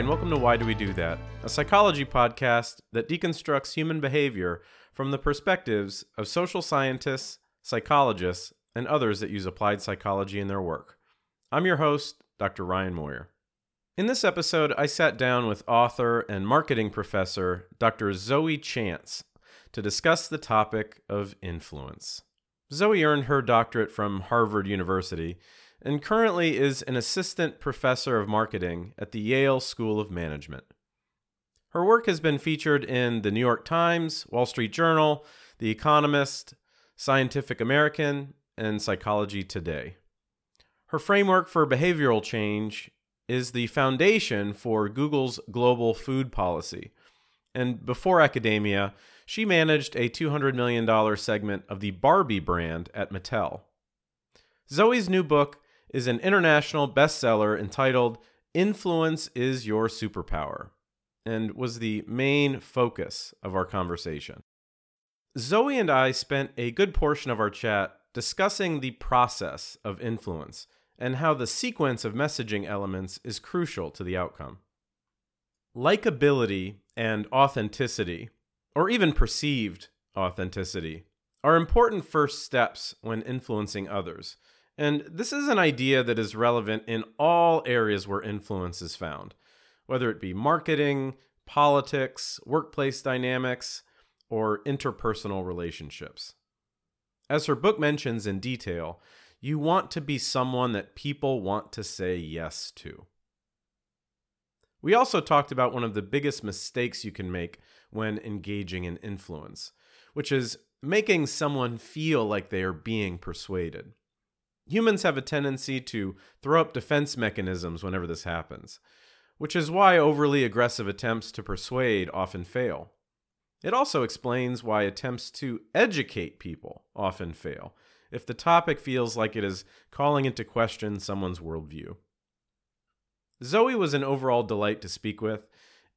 And welcome to Why Do We Do That, a psychology podcast that deconstructs human behavior from the perspectives of social scientists, psychologists, and others that use applied psychology in their work. I'm your host, Dr. Ryan Moyer. In this episode, I sat down with author and marketing professor Dr. Zoe Chance to discuss the topic of influence. Zoe earned her doctorate from Harvard University and currently is an assistant professor of marketing at the Yale School of Management. Her work has been featured in the New York Times, Wall Street Journal, The Economist, Scientific American, and Psychology Today. Her framework for behavioral change is the foundation for Google's global food policy. And before academia, she managed a $200 million segment of the Barbie brand at Mattel. Zoe's new book is an international bestseller entitled Influence is Your Superpower and was the main focus of our conversation. Zoe and I spent a good portion of our chat discussing the process of influence and how the sequence of messaging elements is crucial to the outcome. Likability and authenticity, or even perceived authenticity, are important first steps when influencing others and this is an idea that is relevant in all areas where influence is found, whether it be marketing, politics, workplace dynamics, or interpersonal relationships. As her book mentions in detail, you want to be someone that people want to say yes to. We also talked about one of the biggest mistakes you can make when engaging in influence, which is making someone feel like they are being persuaded. Humans have a tendency to throw up defense mechanisms whenever this happens, which is why overly aggressive attempts to persuade often fail. It also explains why attempts to educate people often fail if the topic feels like it is calling into question someone's worldview. Zoe was an overall delight to speak with,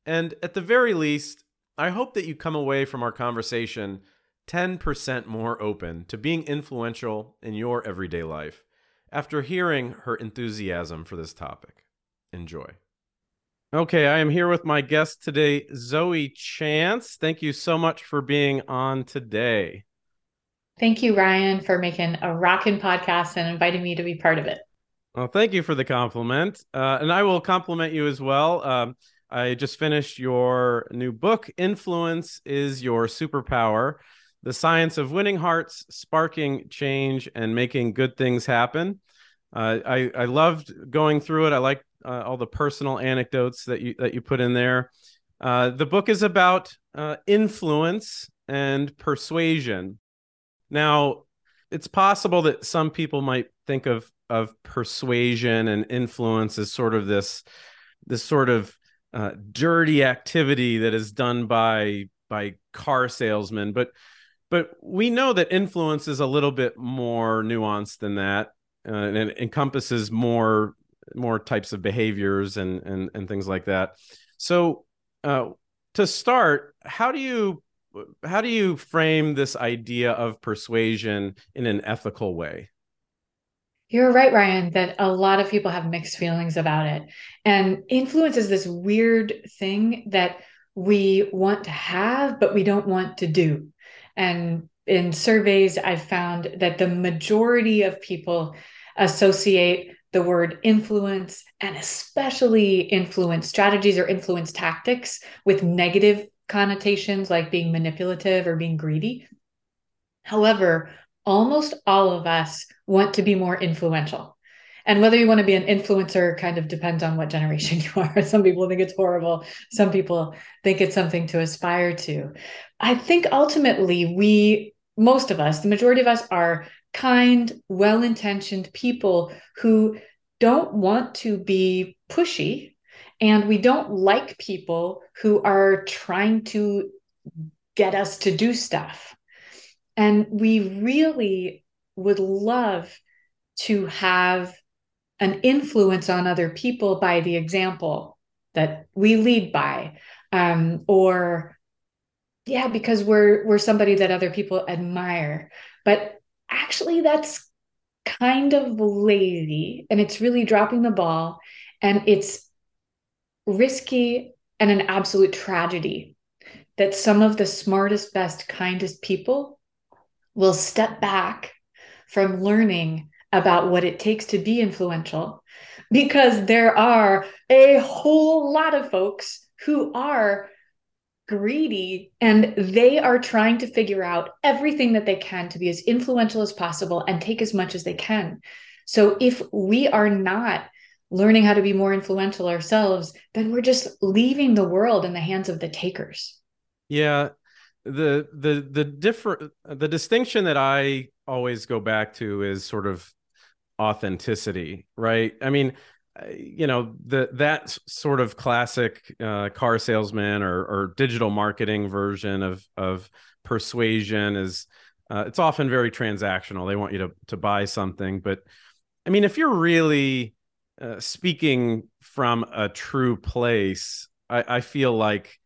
and at the very least, I hope that you come away from our conversation 10% more open to being influential in your everyday life after hearing her enthusiasm for this topic. Enjoy. Okay, I am here with my guest today, Zoe Chance. Thank you so much for being on today. Thank you, Ryan, for making a rockin' podcast and inviting me to be part of it. Well, thank you for the compliment. Uh, and I will compliment you as well. Um, I just finished your new book, Influence is Your Superpower the science of winning hearts, sparking change, and making good things happen. Uh, I I loved going through it. I like uh, all the personal anecdotes that you that you put in there. Uh, the book is about uh, influence and persuasion. Now, it's possible that some people might think of of persuasion and influence as sort of this this sort of uh, dirty activity that is done by by car salesmen, but but we know that influence is a little bit more nuanced than that, uh, and it encompasses more more types of behaviors and and and things like that. So, uh, to start, how do you how do you frame this idea of persuasion in an ethical way? You're right, Ryan, that a lot of people have mixed feelings about it. And influence is this weird thing that we want to have, but we don't want to do. And in surveys, I've found that the majority of people associate the word influence and especially influence strategies or influence tactics with negative connotations like being manipulative or being greedy. However, almost all of us want to be more influential. And whether you want to be an influencer kind of depends on what generation you are. Some people think it's horrible. Some people think it's something to aspire to. I think ultimately, we, most of us, the majority of us are kind, well intentioned people who don't want to be pushy. And we don't like people who are trying to get us to do stuff. And we really would love to have an influence on other people by the example that we lead by. Um, or yeah because we're we're somebody that other people admire. But actually that's kind of lazy and it's really dropping the ball and it's risky and an absolute tragedy that some of the smartest, best, kindest people will step back from learning about what it takes to be influential because there are a whole lot of folks who are greedy and they are trying to figure out everything that they can to be as influential as possible and take as much as they can. So if we are not learning how to be more influential ourselves, then we're just leaving the world in the hands of the takers. Yeah. The the the different the distinction that I always go back to is sort of authenticity, right? I mean, uh, you know the that sort of classic uh, car salesman or, or digital marketing version of of persuasion is uh, it's often very transactional. They want you to to buy something, but I mean, if you're really uh, speaking from a true place, I, I feel like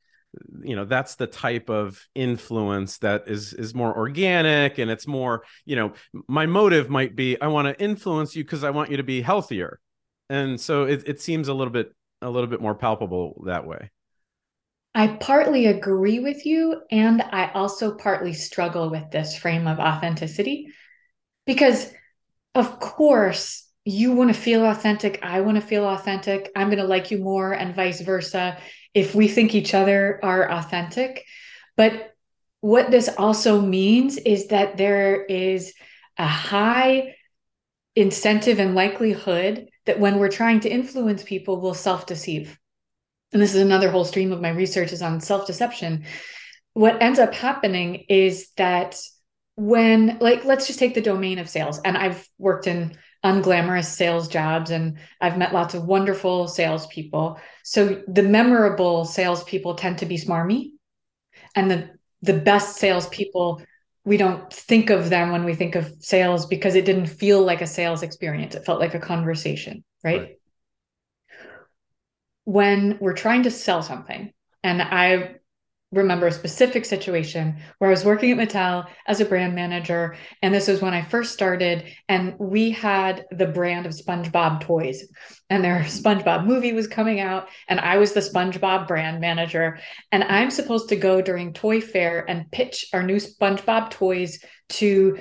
you know that's the type of influence that is is more organic and it's more you know my motive might be i want to influence you because i want you to be healthier. And so it, it seems a little bit a little bit more palpable that way. I partly agree with you and i also partly struggle with this frame of authenticity because of course you want to feel authentic i want to feel authentic i'm going to like you more and vice versa if we think each other are authentic but what this also means is that there is a high incentive and likelihood that when we're trying to influence people, we'll self deceive. And this is another whole stream of my research is on self deception. What ends up happening is that when, like, let's just take the domain of sales. And I've worked in unglamorous sales jobs and I've met lots of wonderful salespeople. So the memorable salespeople tend to be smarmy. And the the best salespeople we don't think of them when we think of sales because it didn't feel like a sales experience. It felt like a conversation, right? right. When we're trying to sell something, and I remember a specific situation where I was working at Mattel as a brand manager. And this was when I first started. And we had the brand of SpongeBob toys. And their mm-hmm. SpongeBob movie was coming out. And I was the SpongeBob brand manager. And I'm supposed to go during Toy Fair and pitch our new SpongeBob toys to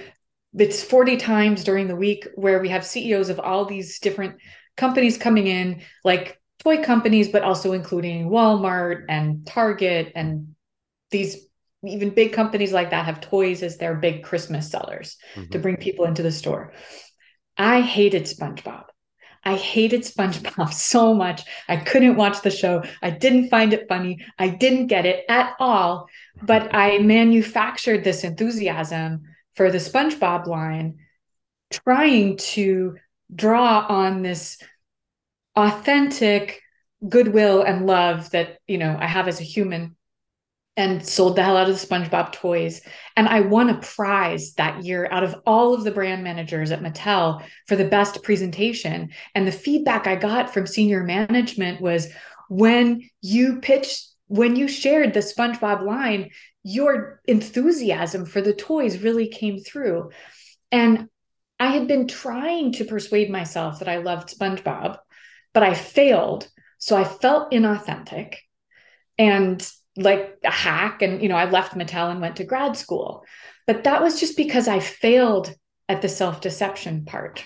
it's 40 times during the week where we have CEOs of all these different companies coming in, like toy companies, but also including Walmart and Target and these even big companies like that have toys as their big Christmas sellers mm-hmm. to bring people into the store. I hated SpongeBob. I hated SpongeBob so much. I couldn't watch the show. I didn't find it funny. I didn't get it at all. But I manufactured this enthusiasm for the SpongeBob line, trying to draw on this authentic goodwill and love that, you know, I have as a human and sold the hell out of the SpongeBob toys. And I won a prize that year out of all of the brand managers at Mattel for the best presentation. And the feedback I got from senior management was when you pitched, when you shared the SpongeBob line, your enthusiasm for the toys really came through. And I had been trying to persuade myself that I loved SpongeBob, but I failed. So I felt inauthentic. And like a hack and you know i left mattel and went to grad school. But that was just because i failed at the self-deception part.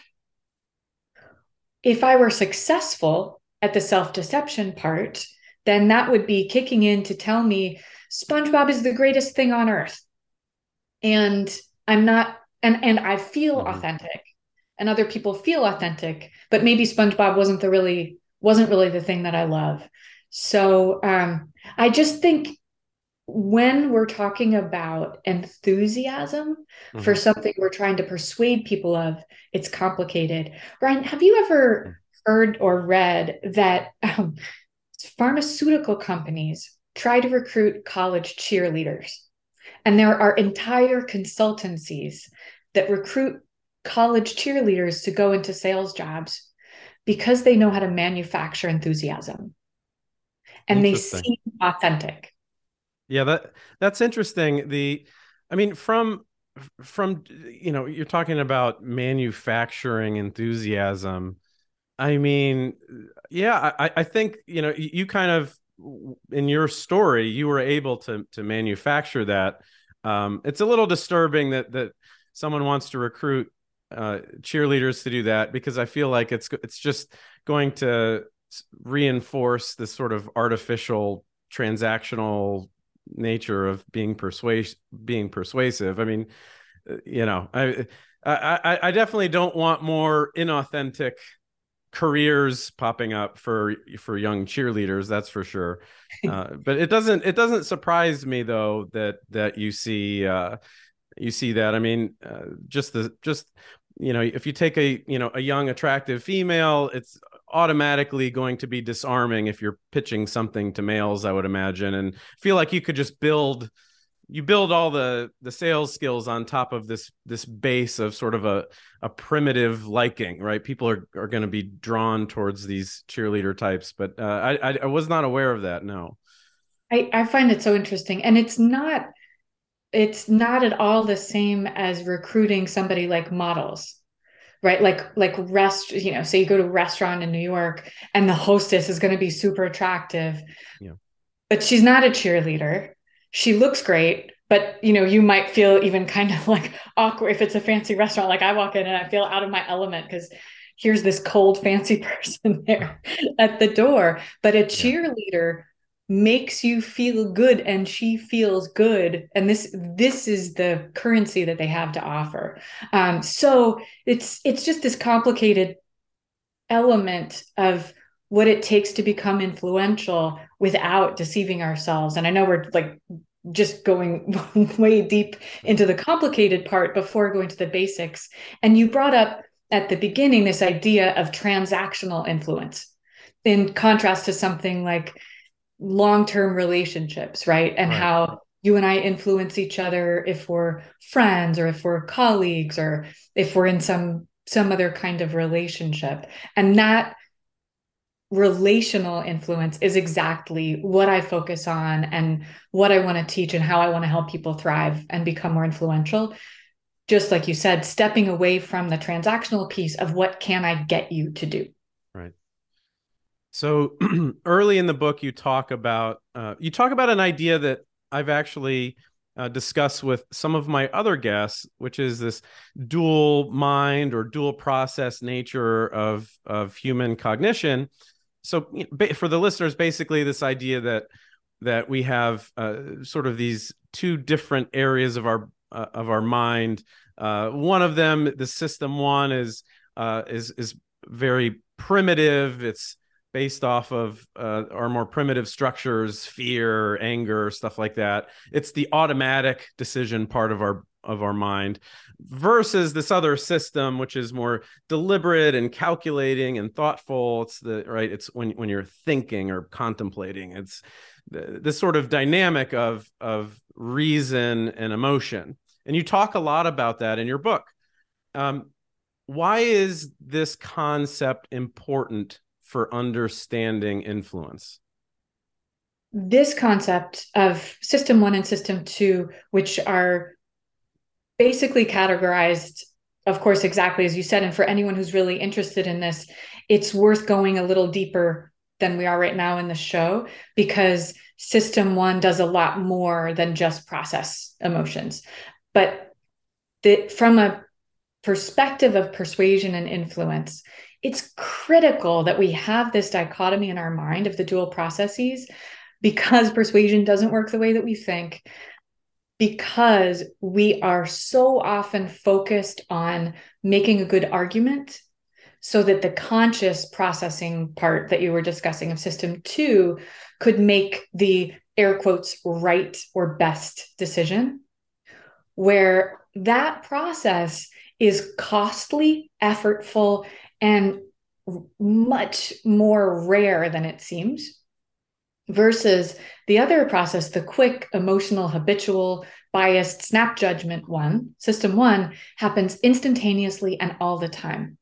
If i were successful at the self-deception part then that would be kicking in to tell me spongebob is the greatest thing on earth. And i'm not and and i feel mm-hmm. authentic and other people feel authentic but maybe spongebob wasn't the really wasn't really the thing that i love. So um, I just think when we're talking about enthusiasm mm-hmm. for something we're trying to persuade people of, it's complicated. Ryan, have you ever heard or read that um, pharmaceutical companies try to recruit college cheerleaders? And there are entire consultancies that recruit college cheerleaders to go into sales jobs because they know how to manufacture enthusiasm and they seem authentic. Yeah, that that's interesting. The I mean from from you know, you're talking about manufacturing enthusiasm. I mean, yeah, I, I think you know you kind of in your story you were able to to manufacture that. Um, it's a little disturbing that that someone wants to recruit uh, cheerleaders to do that because I feel like it's it's just going to reinforce this sort of artificial transactional nature of being persuasive being persuasive. I mean uh, you know I, I i definitely don't want more inauthentic careers popping up for for young cheerleaders that's for sure. Uh, but it doesn't it doesn't surprise me though that that you see uh you see that. I mean uh, just the just you know if you take a you know a young attractive female it's automatically going to be disarming if you're pitching something to males i would imagine. And feel like you could just build you build all the the sales skills on top of this this base of sort of a a primitive liking right? People are are going to be drawn towards these cheerleader types but uh, I, I was not aware of that no. I, I find it so interesting and it's not it's not at all the same as recruiting somebody like models right? Like like rest you know say you go to a restaurant in new york and the hostess is going to be super attractive yeah. but she's not a cheerleader. She looks great but you know you might feel even kind of like awkward if it's a fancy restaurant. Like i walk in and i feel out of my element because here's this cold fancy person there at the door but a cheerleader makes you feel good and she feels good. And this this is the currency that they have to offer. Um, so it's it's just this complicated element of what it takes to become influential without deceiving ourselves. And i know we're like just going way deep into the complicated part before going to the basics. And you brought up at the beginning this idea of transactional influence in contrast to something like long-term relationships right? And right. how you and I influence each other if we're friends or if we're colleagues or if we're in some some other kind of relationship. And that relational influence is exactly what I focus on and what I want to teach and how I want to help people thrive and become more influential. Just like you said stepping away from the transactional piece of what can I get you to do so early in the book, you talk about uh, you talk about an idea that I've actually uh, discussed with some of my other guests, which is this dual mind or dual process nature of of human cognition. So for the listeners, basically this idea that that we have uh, sort of these two different areas of our uh, of our mind. Uh, one of them, the system one, is uh, is is very primitive. It's based off of uh, our more primitive structures fear anger stuff like that. It's the automatic decision part of our of our mind versus this other system which is more deliberate and calculating and thoughtful. It's the right it's when when you're thinking or contemplating. It's this sort of dynamic of of reason and emotion. And you talk a lot about that in your book. Um, why is this concept important for understanding influence? This concept of system one and system two, which are basically categorized, of course, exactly as you said. And for anyone who's really interested in this, it's worth going a little deeper than we are right now in the show because system one does a lot more than just process emotions. But the, from a perspective of persuasion and influence, it's critical that we have this dichotomy in our mind of the dual processes because persuasion doesn't work the way that we think because we are so often focused on making a good argument so that the conscious processing part that you were discussing of system 2 could make the air quotes right or best decision where that process is costly effortful and much more rare than it seems versus the other process the quick emotional habitual biased snap judgment one system one happens instantaneously and all the time.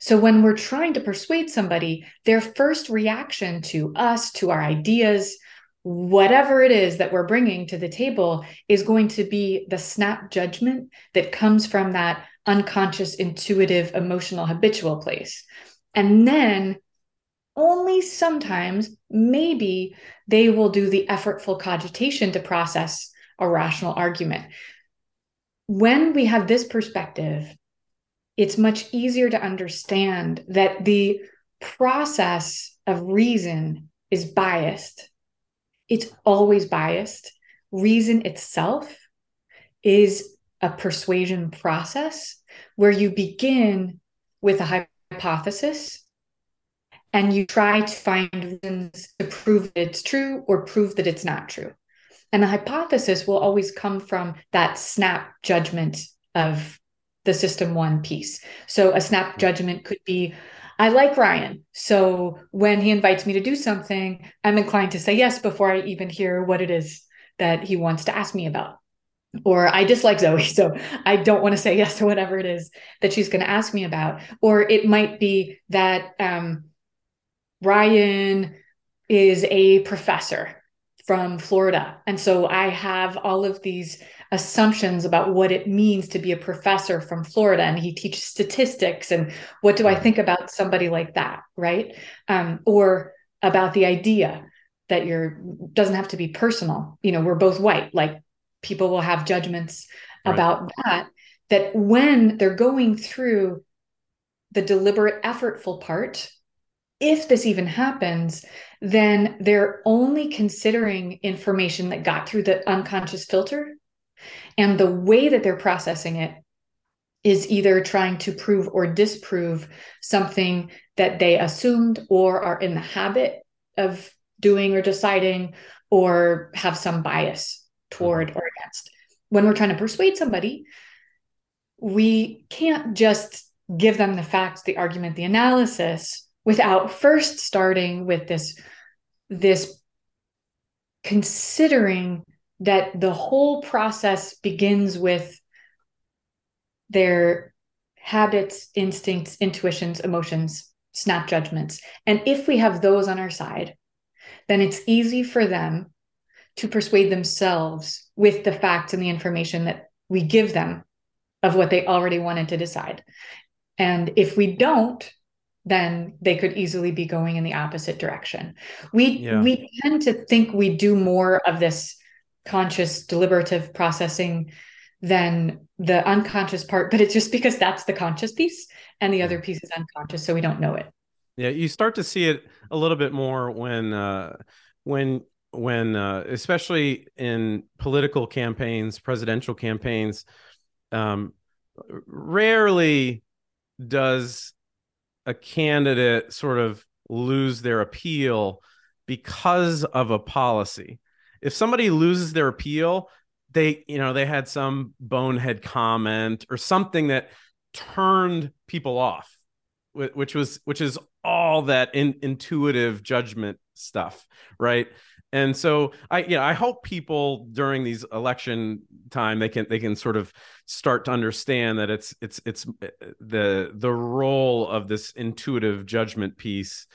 So when we're trying to persuade somebody their first reaction to us to our ideas whatever it is that we're bringing to the table is going to be the snap judgment that comes from that unconscious, intuitive, emotional, habitual place. And then only sometimes, maybe they will do the effortful cogitation to process a rational argument. When we have this perspective, it's much easier to understand that the process of reason is biased. It's always biased. Reason itself is a persuasion process where you begin with a hypothesis and you try to find reasons to prove that it's true or prove that it's not true. And the hypothesis will always come from that snap judgment of the system one piece. So a snap judgment could be I like Ryan. So when he invites me to do something, I'm inclined to say yes before I even hear what it is that he wants to ask me about. Or I dislike Zoe, so I don't want to say yes to whatever it is that she's going to ask me about. Or it might be that um, Ryan is a professor from Florida. And so I have all of these assumptions about what it means to be a professor from Florida and he teaches statistics and what do I think about somebody like that, right? Um, or about the idea that you're doesn't have to be personal. You know, we're both white. Like people will have judgments right. about that. That when they're going through the deliberate, effortful part, if this even happens, then they're only considering information that got through the unconscious filter and the way that they're processing it is either trying to prove or disprove something that they assumed or are in the habit of doing or deciding or have some bias toward uh-huh. or against. When we're trying to persuade somebody, we can't just give them the facts, the argument, the analysis without first starting with this this considering that the whole process begins with their habits, instincts, intuitions, emotions, snap judgments. And if we have those on our side, then it's easy for them to persuade themselves with the facts and the information that we give them of what they already wanted to decide. And if we don't, then they could easily be going in the opposite direction. We yeah. we tend to think we do more of this conscious deliberative processing than the unconscious part but it's just because that's the conscious piece and the other piece is unconscious so we don't know it yeah you start to see it a little bit more when uh when when uh especially in political campaigns presidential campaigns um rarely does a candidate sort of lose their appeal because of a policy if somebody loses their appeal, they you know they had some bonehead comment or something that turned people off, which was which is all that in, intuitive judgment stuff, right? And so I you know I hope people during these election time they can they can sort of start to understand that it's it's it's uh, the the role of this intuitive judgment piece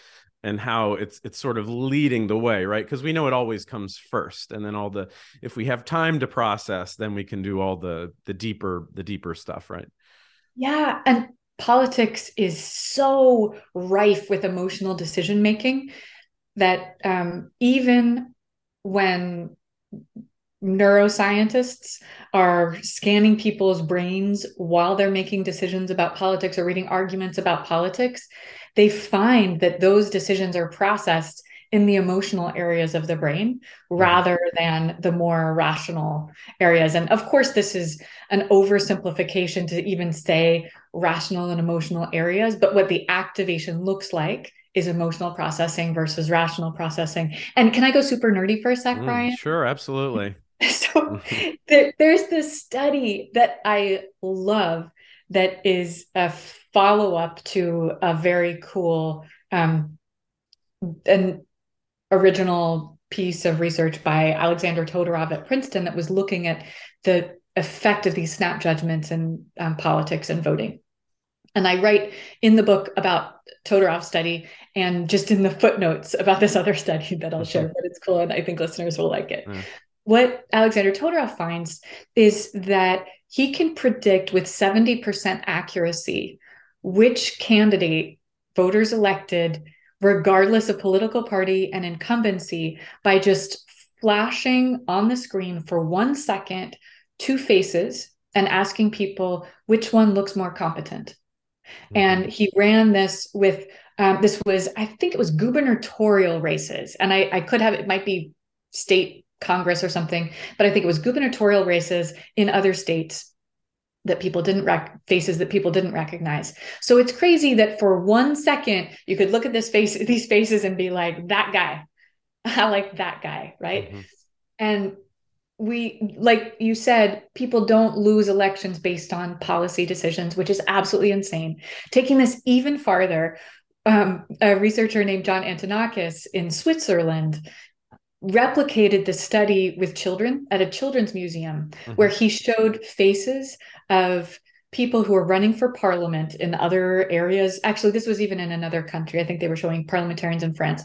and how it's it's sort of leading the way right? Because we know it always comes first and then all the if we have time to process then we can do all the the deeper the deeper stuff right? Yeah and politics is so rife with emotional decision making that um, even when neuroscientists are scanning people's brains while they're making decisions about politics or reading arguments about politics they find that those decisions are processed in the emotional areas of the brain mm-hmm. rather than the more rational areas. And of course, this is an oversimplification to even say rational and emotional areas, but what the activation looks like is emotional processing versus rational processing. And can I go super nerdy for a sec, mm, Brian? Sure, absolutely. so there, there's this study that I love that is a follow up to a very cool um, an original piece of research by Alexander Todorov at Princeton that was looking at the effect of these snap judgments in um, politics and voting. And I write in the book about Todorov's study and just in the footnotes about this other study that I'll share, but it's cool and I think listeners will like it. What Alexander Todorov finds is that he can predict with 70% accuracy which candidate voters elected regardless of political party and incumbency by just flashing on the screen for one second two faces and asking people which one looks more competent. Mm-hmm. And he ran this with um, this was I think it was gubernatorial races, and I, I could have it might be state congress or something, but I think it was gubernatorial races in other states that people didn't rec- faces that people didn't recognize. So it's crazy that for one second you could look at this face these faces and be like that guy. I like that guy, right? Mm-hmm. And we like you said people don't lose elections based on policy decisions which is absolutely insane taking this even farther um, a researcher named john antonakis in switzerland replicated the study with children at a children's museum mm-hmm. where he showed faces of people who were running for parliament in other areas actually this was even in another country i think they were showing parliamentarians in france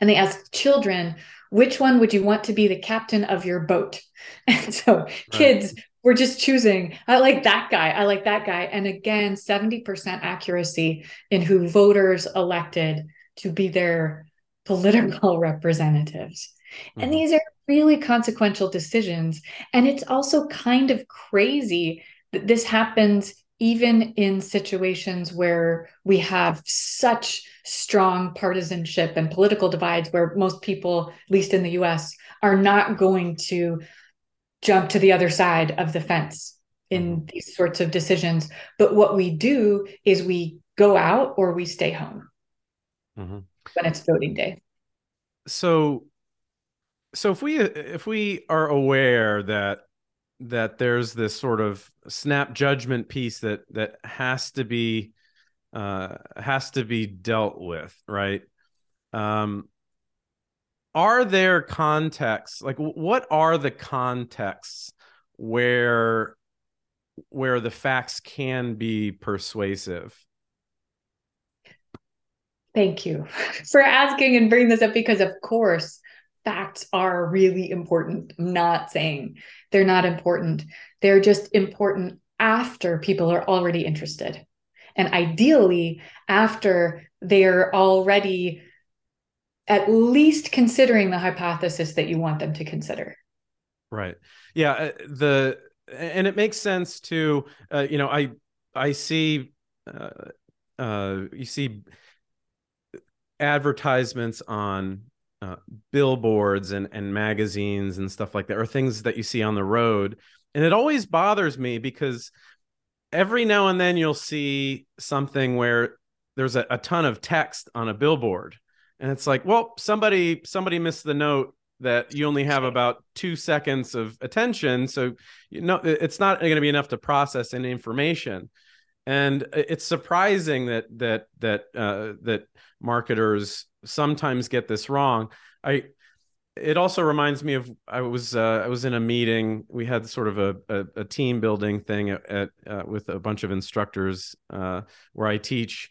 and they asked children which one would you want to be the captain of your boat? And so right. kids were just choosing, I like that guy, I like that guy. And again, 70% accuracy in who voters elected to be their political representatives. Mm-hmm. And these are really consequential decisions. And it's also kind of crazy that this happens even in situations where we have such strong partisanship and political divides where most people at least in the US are not going to jump to the other side of the fence in mm-hmm. these sorts of decisions but what we do is we go out or we stay home mm-hmm. when it's voting day so so if we if we are aware that that there's this sort of snap judgment piece that that has to be uh, has to be dealt with, right? Um, are there contexts like what are the contexts where where the facts can be persuasive? Thank you for asking and bringing this up because, of course, facts are really important. I'm not saying they're not important. They're just important after people are already interested. And ideally, after they're already at least considering the hypothesis that you want them to consider. Right. Yeah. Uh, the and it makes sense to uh, you know I I see uh, uh, you see advertisements on uh, billboards and, and magazines and stuff like that, or things that you see on the road. And it always bothers me because every now and then you'll see something where there's a, a ton of text on a billboard. And it's like, well, somebody somebody missed the note that you only have about two seconds of attention. So you know it's not going to be enough to process any information. And it's surprising that that that uh, that marketers sometimes get this wrong. I it also reminds me of I was uh, I was in a meeting. We had sort of a a, a team building thing at, at uh, with a bunch of instructors uh, where I teach,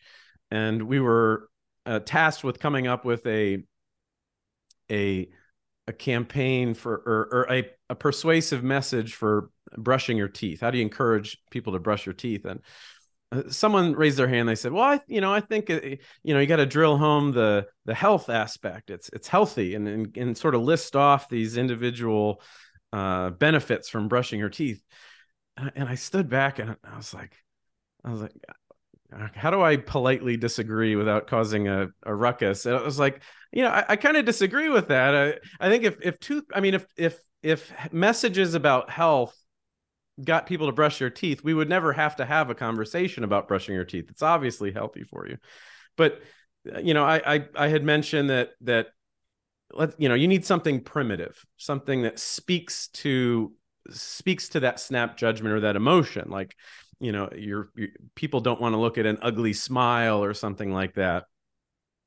and we were uh, tasked with coming up with a a a campaign for or, or a, a persuasive message for brushing your teeth. How do you encourage people to brush your teeth? And uh, someone raised their hand they said well i you know i think uh, you know you got to drill home the the health aspect it's it's healthy and, and and sort of list off these individual uh benefits from brushing your teeth and i stood back and i was like i was like how do i politely disagree without causing a, a ruckus and i was like you know i, I kind of disagree with that I, I think if if tooth i mean if if if messages about health got people to brush their teeth, we would never have to have a conversation about brushing your teeth. It's obviously healthy for you. But uh, you know, I I, I had mentioned that that let you know you need something primitive, something that speaks to speaks to that snap judgment or that emotion. Like you know, your people don't want to look at an ugly smile or something like that.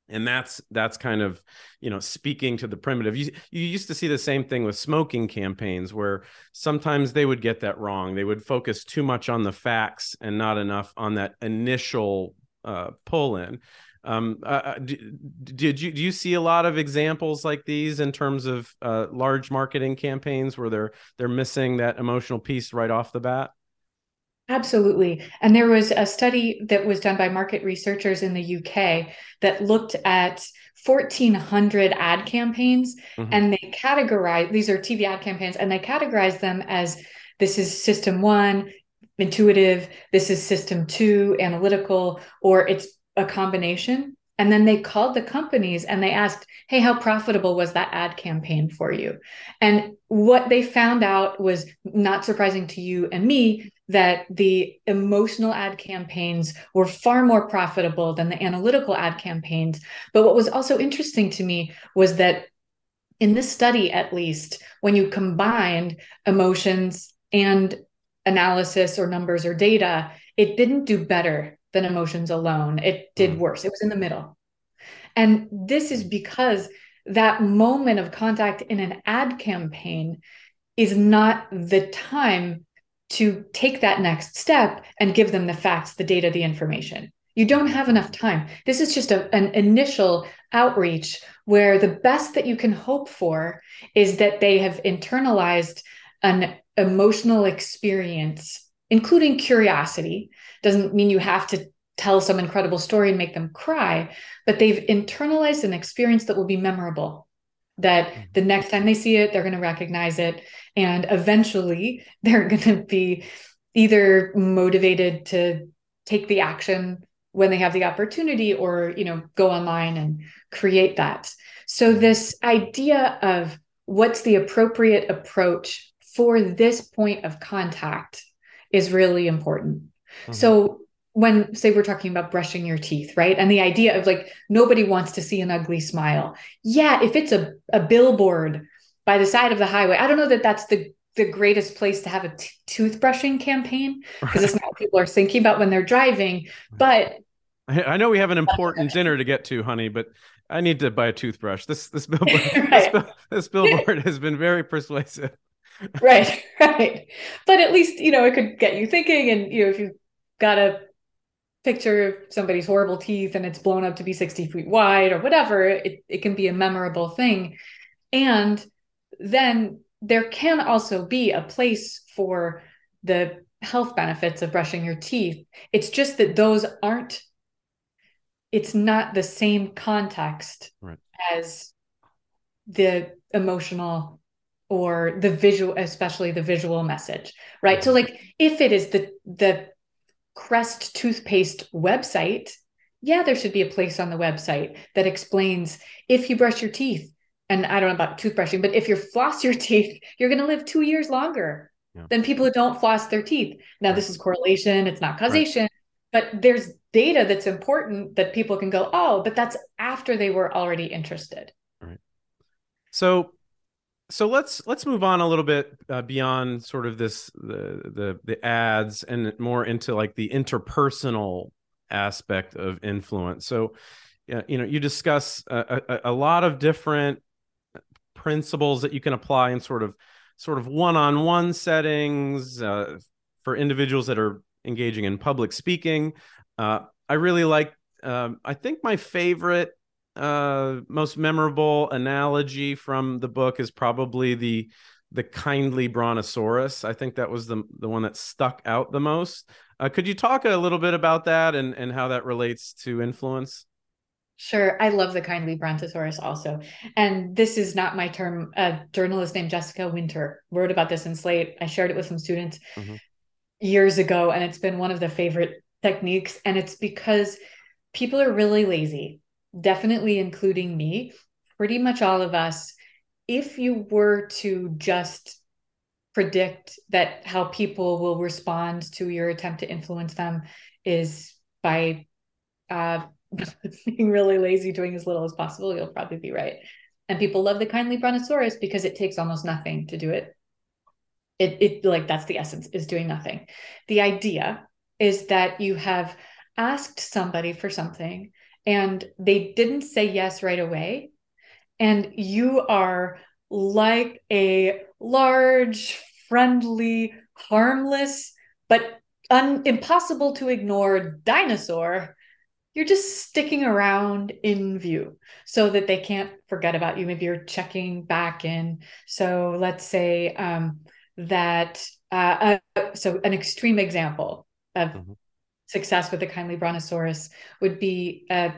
And that's that's kind of you know speaking to the primitive. You, you used to see the same thing with smoking campaigns where sometimes they would get that wrong. They would focus too much on the facts and not enough on that initial uh, pull in um, uh, uh did you do you see a lot of examples like these in terms of uh, large marketing campaigns where they're they're missing that emotional piece right off the bat Absolutely. And there was a study that was done by market researchers in the UK that looked at 1,400 ad campaigns mm-hmm. and they categorized these are TV ad campaigns and they categorized them as this is system one, intuitive, this is system two, analytical, or it's a combination. And then they called the companies and they asked, Hey, how profitable was that ad campaign for you? And what they found out was not surprising to you and me that the emotional ad campaigns were far more profitable than the analytical ad campaigns. But what was also interesting to me was that in this study, at least, when you combined emotions and analysis or numbers or data, it didn't do better than emotions alone. It did mm. worse. It was in the middle. And this is because that moment of contact in an ad campaign is not the time to take that next step and give them the facts, the data, the information. You don't have enough time. This is just a, an initial outreach where the best that you can hope for is that they have internalized an emotional experience, including curiosity. Doesn't mean you have to tell some incredible story and make them cry, but they've internalized an experience that will be memorable. That mm-hmm. the next time they see it, they're going to recognize it. And eventually they're going to be either motivated to take the action when they have the opportunity or you know go online and create that so mm-hmm. this idea of what's the appropriate approach for this point of contact is really important. Mm-hmm. So when say we're talking about brushing your teeth, right? And the idea of like nobody wants to see an ugly smile. Yeah, if it's a, a billboard by the side of the highway, I don't know that that's the the greatest place to have a t- toothbrushing campaign because right. it's not what people are thinking about when they're driving. But I, I know we have an important dinner to get to, honey, but I need to buy a toothbrush. This this billboard, right. this, this billboard has been very persuasive. right, right. But at least, you know, it could get you thinking. And, you know, if you've got a picture of somebody's horrible teeth and it's blown up to be 60 feet wide or whatever, it, it can be a memorable thing. And then there can also be a place for the health benefits of brushing your teeth. It's just that those aren't, it's not the same context right. as the emotional or the visual especially the visual message right so mm-hmm. like if it is the the crest toothpaste website yeah there should be a place on the website that explains if you brush your teeth and i don't know about toothbrushing but if you floss your teeth you're going to live two years longer yeah. than people who don't floss their teeth now right. this is correlation it's not causation right. but there's data that's important that people can go oh but that's after they were already interested right so so let's let's move on a little bit uh, beyond sort of this the the the ads and more into like the interpersonal aspect of influence. So, you know, you discuss a, a, a, lot of different principles that you can apply in sort of sort of one-on-one settings uh, for individuals that are engaging in public speaking. Uh, I really like. Um, I think my favorite uh, most memorable analogy from the book is probably the the kindly brontosaurus. I think that was the the one that stuck out the most. Uh, could you talk a little bit about that and and how that relates to influence? Sure. I love the kindly brontosaurus also. And this is not my term. A journalist named Jessica Winter wrote about this in Slate. I shared it with some students mm-hmm. years ago, and it's been one of the favorite techniques. And it's because people are really lazy definitely including me, pretty much all of us, if you were to just predict that how people will respond to your attempt to influence them is by uh, being really lazy, doing as little as possible, you'll probably be right. And people love the kindly brontosaurus because it takes almost nothing to do it. It, it like that's the essence is doing nothing. The idea is that you have asked somebody for something and they didn't say yes right away. And you are like a large, friendly, harmless, but un- impossible to ignore dinosaur. You're just sticking around in view so that they can't forget about you. Maybe you're checking back in. So let's say um, that uh, uh, so an extreme example of mm-hmm. success with the kindly brontosaurus would be a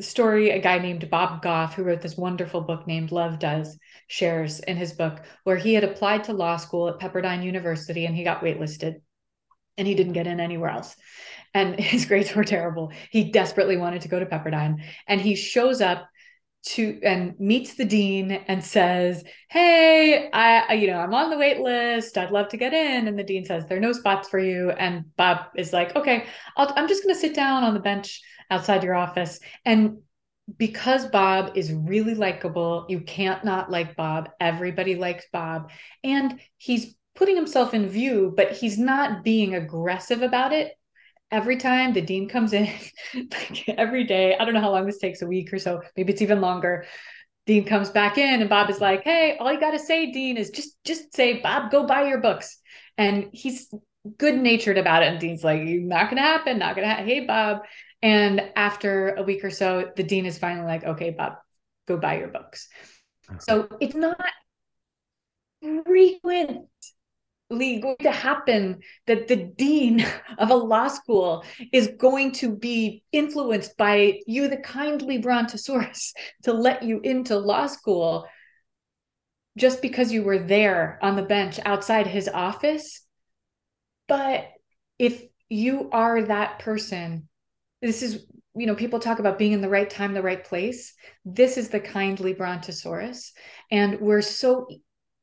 story a guy named bob goff who wrote this wonderful book named love does shares in his book where he had applied to law school at pepperdine university and he got waitlisted and he didn't get in anywhere else and his grades were terrible he desperately wanted to go to pepperdine and he shows up to and meets the dean and says, "Hey, I you know I'm on the wait list. I'd love to get in." And the dean says, "There are no spots for you." And Bob is like, "Okay, i am just going to sit down on the bench outside your office." And because Bob is really likable, you can't not like Bob. Everybody likes Bob, and he's putting himself in view, but he's not being aggressive about it every time the dean comes in, like every day, I don't know how long this takes, a week or so, maybe it's even longer. Dean comes back in and Bob is like, "Hey, all you got to say, Dean, is just just say, Bob, go buy your books." And he's good natured about it. And Dean's like, "Not gonna happen. Not gonna. Ha- hey, Bob." And after a week or so, the dean is finally like, "Okay, Bob, go buy your books." So it's not frequent going to happen that the dean of a law school is going to be influenced by you, the kindly brontosaurus, to let you into law school just because you were there on the bench outside his office. But if you are that person, this is, you know, people talk about being in the right time, the right place. This is the kindly brontosaurus. And we're so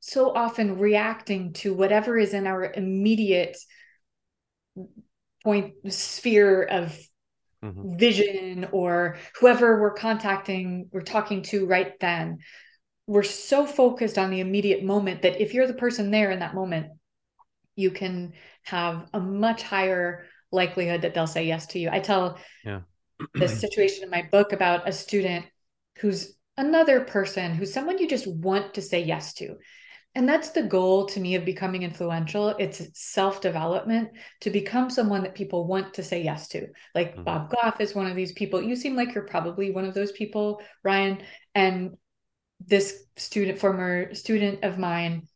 so often reacting to whatever is in our immediate point sphere of mm-hmm. vision or whoever we're contacting we're talking to right then we're so focused on the immediate moment that if you're the person there in that moment you can have a much higher likelihood that they'll say yes to you i tell yeah. the situation in my book about a student who's another person who's someone you just want to say yes to and that's the goal to me of becoming influential. It's self-development to become someone that people want to say yes to. Like mm-hmm. bob goff is one of these people. You seem like you're probably one of those people ryan. And this student former student of mine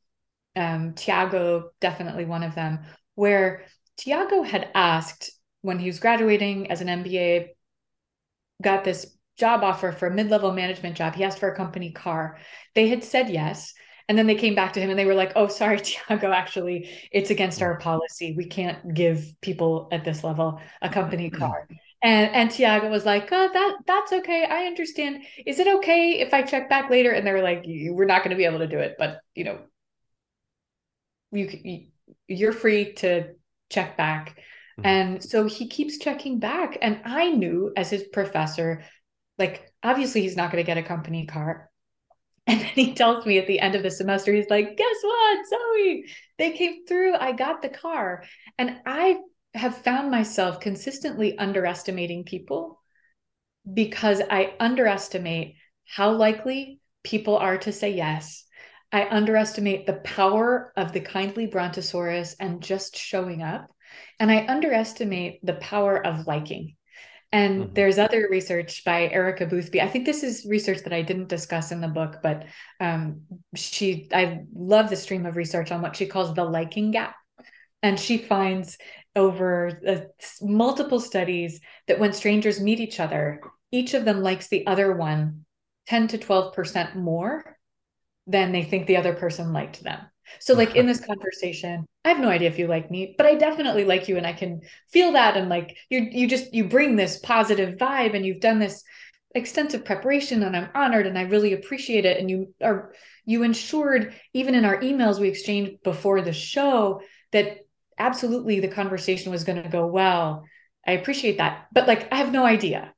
um, tiago definitely one of them where tiago had asked when he was graduating as an mba got this job offer for a mid-level management job. He asked for a company car. They had said yes and then they came back to him and they were like, oh, sorry, Tiago, actually, it's against our policy. We can't give people at this level a company car. And and Tiago was like, oh, that that's okay. I understand. Is it okay if I check back later? And they were like, we're not going to be able to do it, but you know, you you're free to check back. Mm-hmm. And so he keeps checking back. And I knew as his professor, like obviously he's not going to get a company car and then he tells me at the end of the semester, he's like, Guess what, Zoe? They came through. I got the car. And I have found myself consistently underestimating people because I underestimate how likely people are to say yes. I underestimate the power of the kindly brontosaurus and just showing up. And I underestimate the power of liking. And mm-hmm. there's other research by Erica Boothby. I think this is research that I didn't discuss in the book, but um, she, I love the stream of research on what she calls the liking gap. And she finds over uh, multiple studies that when strangers meet each other, each of them likes the other one 10 to 12% more than they think the other person liked them. So, like in this conversation, I have no idea if you like me, but I definitely like you, and I can feel that. And like you, you just you bring this positive vibe, and you've done this extensive preparation, and I'm honored, and I really appreciate it. And you are you ensured even in our emails we exchanged before the show that absolutely the conversation was going to go well. I appreciate that, but like I have no idea,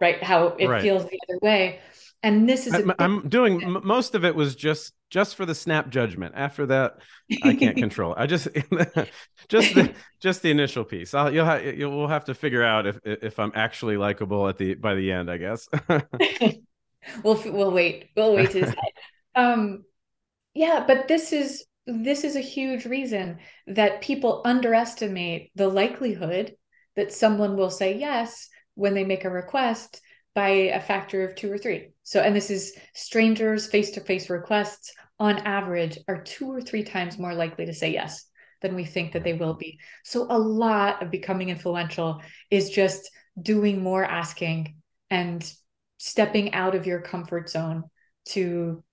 right? How it right. feels the other way. And this is I'm, I'm doing most of it was just just for the snap judgment. After that, I can't control. I just just the just the initial piece. I'll, you'll have you'll have to figure out if if I'm actually likable at the by the end. I guess. we'll we'll wait. We'll wait to decide. um, yeah, but this is this is a huge reason that people underestimate the likelihood that someone will say yes when they make a request by a factor of two or three. So, and this is strangers face to face requests on average are two or three times more likely to say yes than we think that they will be. So a lot of becoming influential is just doing more asking and stepping out of your comfort zone to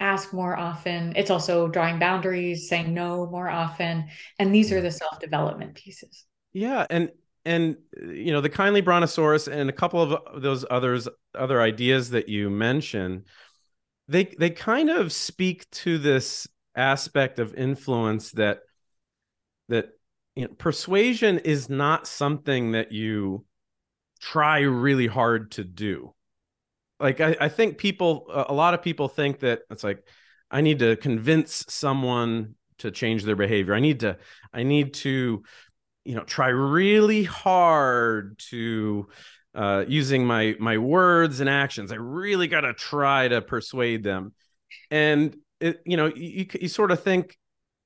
ask more often. It's also drawing boundaries, saying no more often. And these are mm. the self-development pieces. Yeah. And and you know, the kindly brontosaurus and a couple of those others other ideas that you mentioned, they they kind of speak to this aspect of influence that that you know, persuasion is not something that you try really hard to do. Like I, I think people a lot of people think that it's like i need to convince someone to change their behavior. I need to i need to you know try really hard to uh, using my my words and actions. I really got to try to persuade them. And it, you know you, you sort of think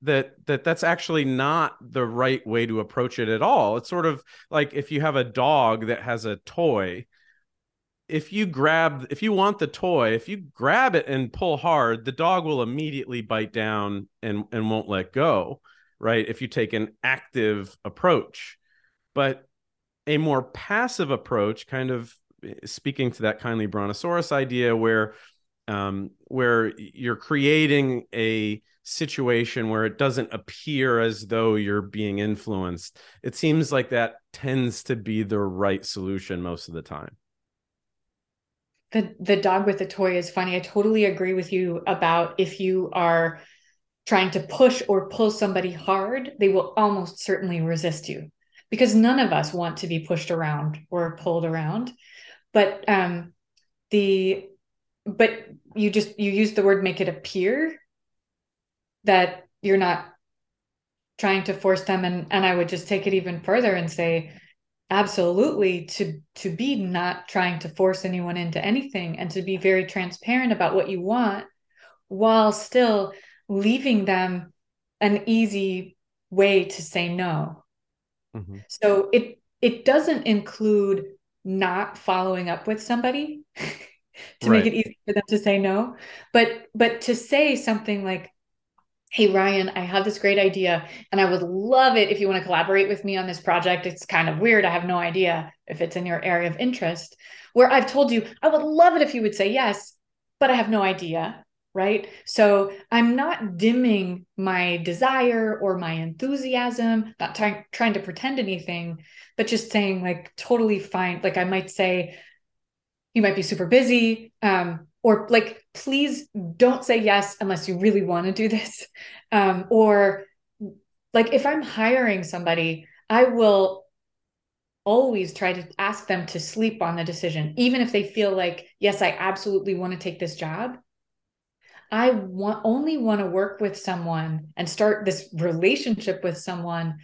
that that that's actually not the right way to approach it at all. It's sort of like if you have a dog that has a toy if you grab if you want the toy if you grab it and pull hard the dog will immediately bite down and and won't let go right if you take an active approach but a more passive approach kind of eh, speaking to that kindly brontosaurus idea where um, where you're creating a situation where it doesn't appear as though you're being influenced it seems like that tends to be the right solution most of the time the the dog with the toy is funny. I totally agree with you about if you are trying to push or pull somebody hard, they will almost certainly resist you because none of us want to be pushed around or pulled around. But um the but you just you use the word make it appear that you're not trying to force them and and I would just take it even further and say absolutely to to be not trying to force anyone into anything and to be very transparent about what you want while still leaving them an easy way to say no. Mm-hmm. so it it doesn't include not following up with somebody to right. make it easy for them to say no. But but to say something like hey ryan i have this great idea and i would love it if you want to collaborate with me on this project. It's kind of weird. I have no idea if it's in your area of interest. Where i've told you i would love it if you would say yes but i have no idea right? So i'm not dimming my desire or my enthusiasm not trying trying to pretend anything but just saying like totally fine. Like i might say you might be super busy um, or like please don't say yes unless you really want to do this. Um, or like if i'm hiring somebody i will always try to ask them to sleep on the decision even if they feel like yes i absolutely want to take this job i want only want to work with someone and start this relationship with someone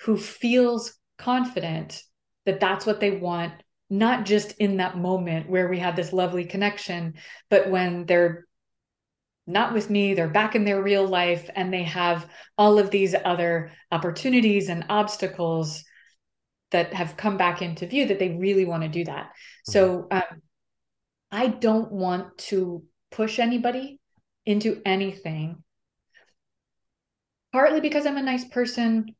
who feels confident that that's what they want not just in that moment where we had this lovely connection, but when they're not with me, they're back in their real life and they have all of these other opportunities and obstacles that have come back into view that they really want to do that. Mm-hmm. So um, I don't want to push anybody into anything, partly because I'm a nice person,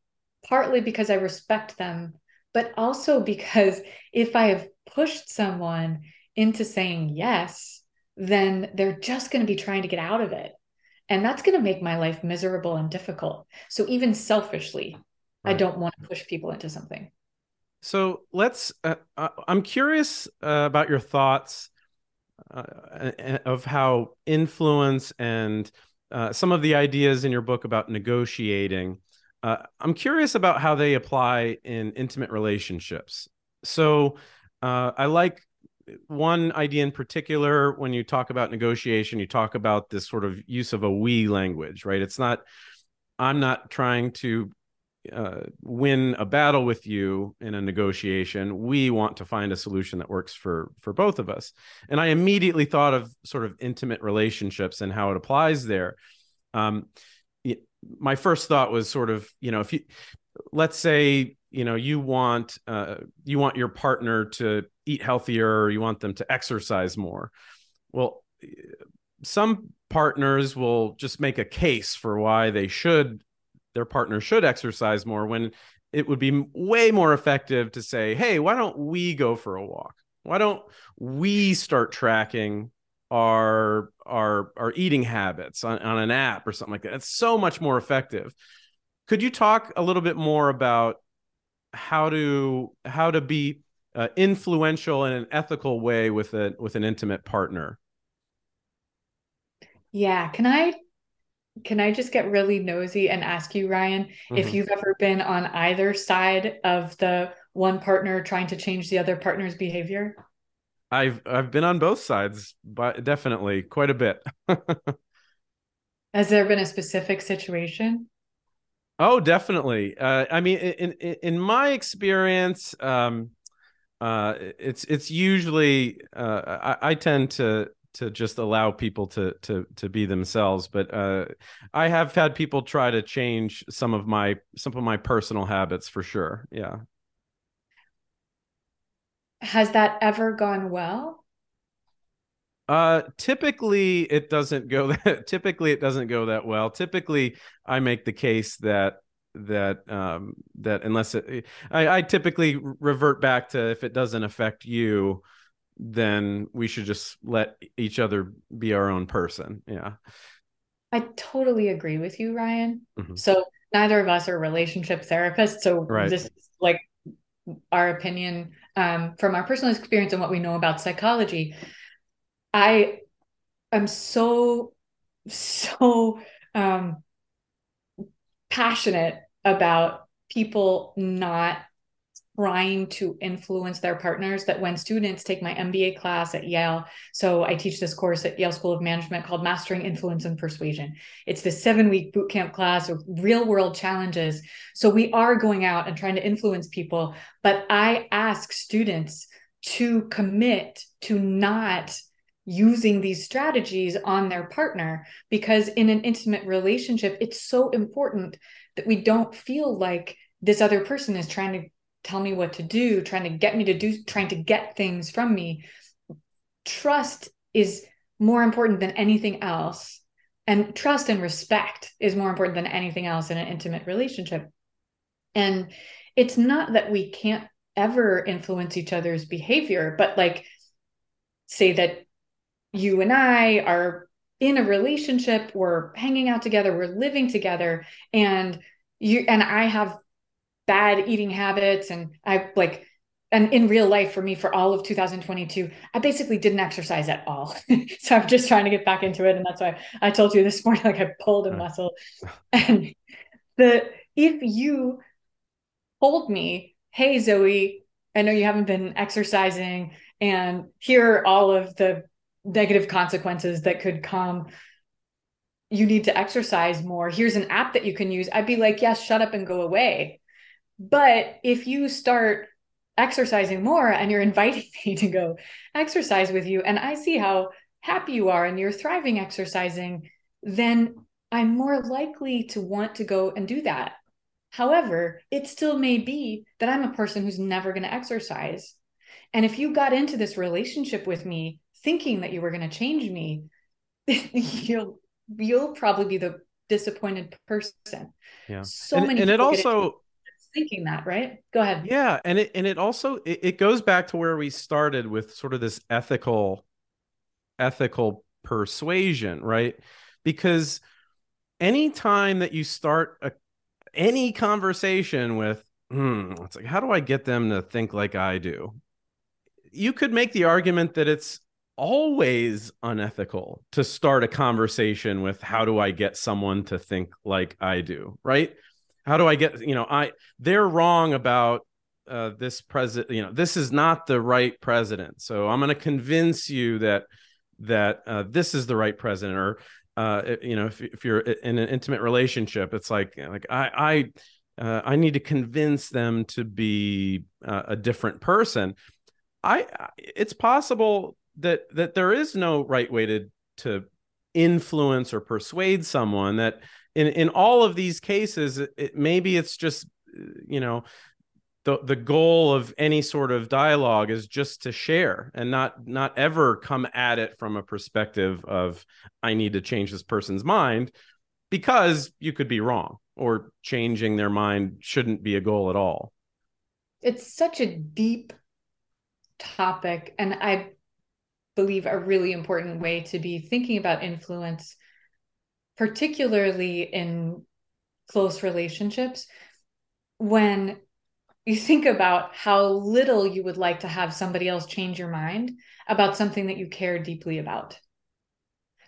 partly because I respect them, but also because if I have pushed someone into saying yes, then they're just going to be trying to get out of it. And that's going to make my life miserable and difficult. So, even selfishly, right. I don't want to push people into something. So, let's, uh, uh I'm curious uh, about your thoughts uh, of how influence and uh, some of the ideas in your book about negotiating uh, I'm curious about how they apply in intimate relationships. So uh, I like one idea in particular when you talk about negotiation, you talk about this sort of use of a we language, right? It's not, I'm not trying to uh, win a battle with you in a negotiation. We want to find a solution that works for for both of us. And I immediately thought of sort of intimate relationships and how it applies there. Um, my first thought was sort of you know if you let's say you know you want uh, you want your partner to eat healthier or you want them to exercise more well some partners will just make a case for why they should their partner should exercise more when it would be way more effective to say, hey, why don't we go for a walk? Why don't we start tracking our our our eating habits on, on an app or something like that? It's so much more effective. Could you talk a little bit more about how to how to be uh, influential in an ethical way with a with an intimate partner? Yeah, can I can I just get really nosy and ask you, Ryan, mm-hmm. if you've ever been on either side of the one partner trying to change the other partner's behavior? I've I've been on both sides, but definitely quite a bit. Has there been a specific situation? Oh, definitely. Uh, I mean, in, in in my experience, um, uh, it's it's usually uh, I, I tend to to just allow people to to to be themselves but uh, i have had people try to change some of my some of my personal habits for sure yeah. Has that ever gone well? Uh typically it doesn't go that typically it doesn't go that well. Typically i make the case that that um that unless it i i typically revert back to if it doesn't affect you then we should just let each other be our own person. Yeah. I totally agree with you, Ryan. Mm-hmm. So neither of us are relationship therapists. So right. this is like our opinion um, from our personal experience and what we know about psychology. I am so, so um, passionate about people not trying to influence their partners that when students take my MBA class at Yale, so I teach this course at Yale School of Management called Mastering Influence and Persuasion. It's the seven week boot camp class of real world challenges. So we are going out and trying to influence people, but I ask students to commit to not using these strategies on their partner because in an intimate relationship, it's so important that we don't feel like this other person is trying to tell me what to do, trying to get me to do, trying to get things from me. Trust is more important than anything else. And trust and respect is more important than anything else in an intimate relationship. And it's not that we can't ever influence each other's behavior, but like, say that you and I are in a relationship, we're hanging out together, we're living together, and you and I have bad eating habits. And I like and in real life for me for all of 2022 i basically didn't exercise at all. So i'm just trying to get back into it. And that's why i told you this morning like i pulled a muscle. And the if you told me hey zoe i know you haven't been exercising and here are all of the negative consequences that could come. You need to exercise more. Here's an app that you can use. I'd be like yes shut up and go away but if you start exercising more and you're inviting me to go exercise with you, and I see how happy you are and you're thriving exercising, then I'm more likely to want to go and do that. However, it still may be that I'm a person who's never going to exercise. And if you got into this relationship with me thinking that you were going to change me, you'll you'll probably be the disappointed person. Yeah. So and, many and it also thinking that, right? Go ahead. Yeah, and it and it also it, it goes back to where we started with sort of this ethical ethical persuasion, right? Because anytime that you start a any conversation with hmm, it's like how do I get them to think like I do? You could make the argument that it's always unethical to start a conversation with how do I get someone to think like I do, right? How do i get you know i they're wrong about uh, this president you know this is not the right president. So i'm going to convince you that that uh, this is the right president or uh, you know if, if you're in an intimate relationship it's like like i i uh, i need to convince them to be uh, a different person. I it's possible that that there is no right way to to influence or persuade someone that in in all of these cases it, maybe it's just you know the the goal of any sort of dialogue is just to share and not not ever come at it from a perspective of i need to change this person's mind because you could be wrong or changing their mind shouldn't be a goal at all. It's such a deep topic, and I believe a really important way to be thinking about influence, particularly in close relationships, when you think about how little you would like to have somebody else change your mind about something that you care deeply about.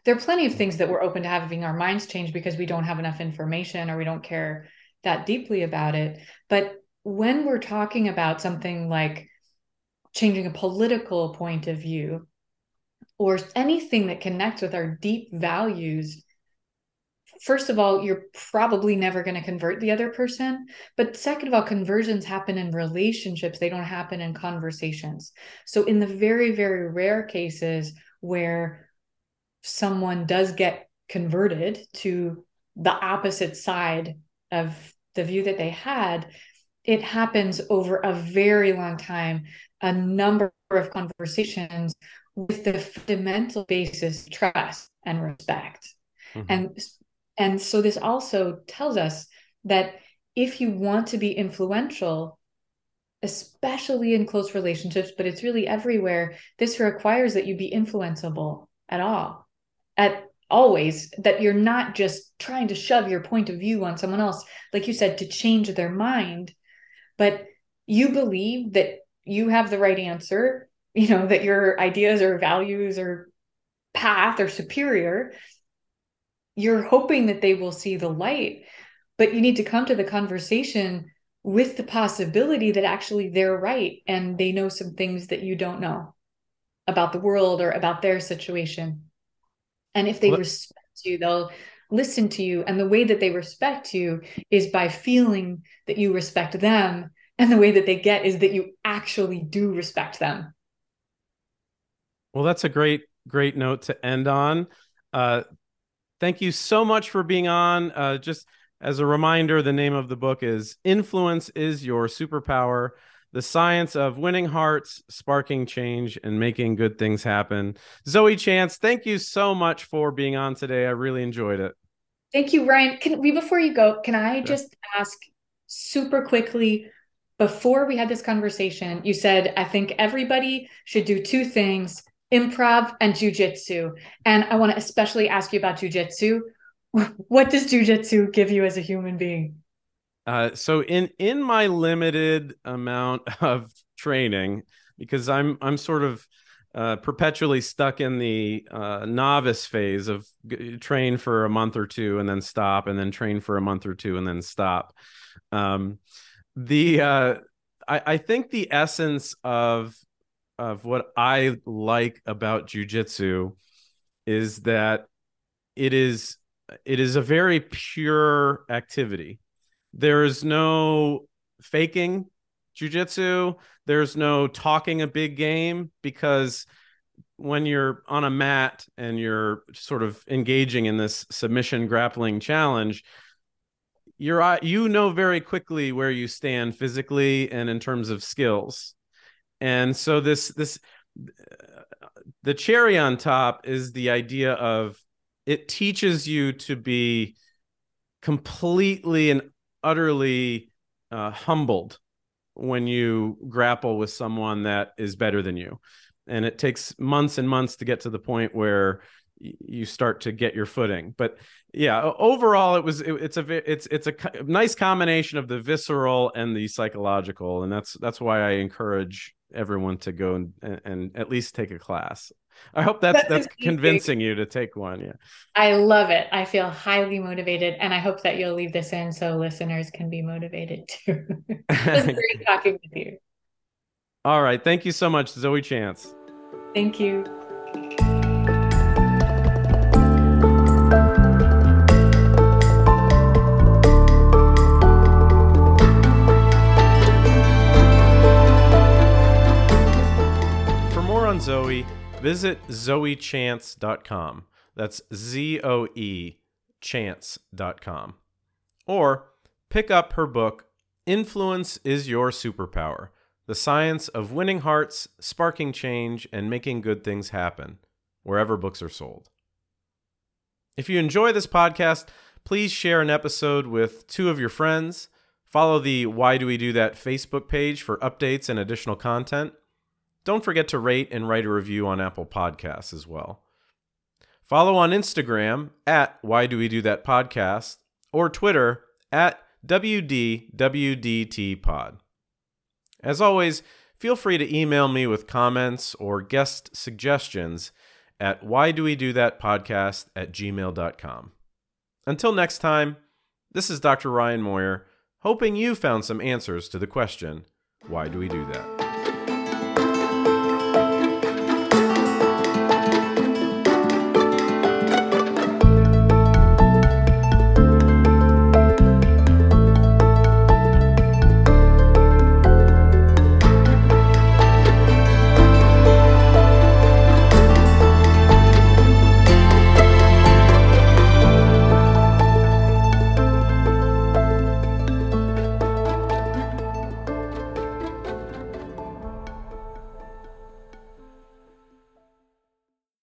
There are plenty of things that we're open to having our minds change because we don't have enough information or we don't care that deeply about it. But when we're talking about something like changing a political point of view or anything that connects with our deep values, first of all, you're probably never going to convert the other person. But second of all, conversions happen in relationships, they don't happen in conversations. So, in the very, very rare cases where someone does get converted to the opposite side of the view that they had, it happens over a very long time, a number of conversations with the fundamental basis trust and respect. Mm-hmm. And and so this also tells us that if you want to be influential, especially in close relationships, but it's really everywhere, this requires that you be influenceable at all. At always that you're not just trying to shove your point of view on someone else like you said to change their mind but you believe that you have the right answer you know that your ideas or values or path are superior you're hoping that they will see the light but you need to come to the conversation with the possibility that actually they're right and they know some things that you don't know about the world or about their situation. And if they well, respect you they'll listen to you. And the way that they respect you is by feeling that you respect them. And the way that they get is that you actually do respect them. Well that's a great great note to end on. Uh, thank you so much for being on. Uh, just as a reminder, the name of the book is Influence is Your Superpower The Science of Winning Hearts, Sparking Change, and Making Good Things Happen. Zoe Chance, thank you so much for being on today. I really enjoyed it. Thank you, Ryan. Can we, before you go, can I sure. just ask super quickly? Before we had this conversation, you said, I think everybody should do two things improv and jujitsu. And I want to especially ask you about jujitsu. What does jujitsu give you as a human being? Uh, so in in my limited amount of training, because I'm I'm sort of uh, perpetually stuck in the uh, novice phase of g- train for a month or two and then stop, and then train for a month or two and then stop. Um, the uh, I, I think the essence of of what I like about jujitsu is that it is it is a very pure activity. There is no faking jujitsu. There's no talking a big game because when you're on a mat and you're sort of engaging in this submission grappling challenge, you're you know very quickly where you stand physically and in terms of skills and so this this the cherry on top is the idea of it teaches you to be completely and utterly uh, humbled when you grapple with someone that is better than you. And it takes months and months to get to the point where you start to get your footing. But yeah overall it was it, it's a it's it's a nice combination of the visceral and the psychological. And that's that's why i encourage everyone to go and, and at least take a class. I hope that's that's, that's convincing you to take one. Yeah. I love it. I feel highly motivated and I hope that you'll leave this in so listeners can be motivated too. it's great talking with you. All right. Thank you so much, Zoe Chance. Thank you. Zoe, visit zoechance.com. That's Z O E chance.com. Or pick up her book, Influence is Your Superpower The Science of Winning Hearts, Sparking Change, and Making Good Things Happen, wherever books are sold. If you enjoy this podcast, Please share an episode with two of your friends. Follow the Why Do We Do That Facebook page for updates and additional content. Don't forget to rate and write a review on Apple Podcasts as well. Follow on Instagram at Why Do We Do That Podcast or Twitter at WDWDTPod. As always, feel free to email me with comments or guest suggestions at why do we do that podcast at gmail.com. Until next time, this is Dr. Ryan Moyer, hoping you found some answers to the question why do we do that?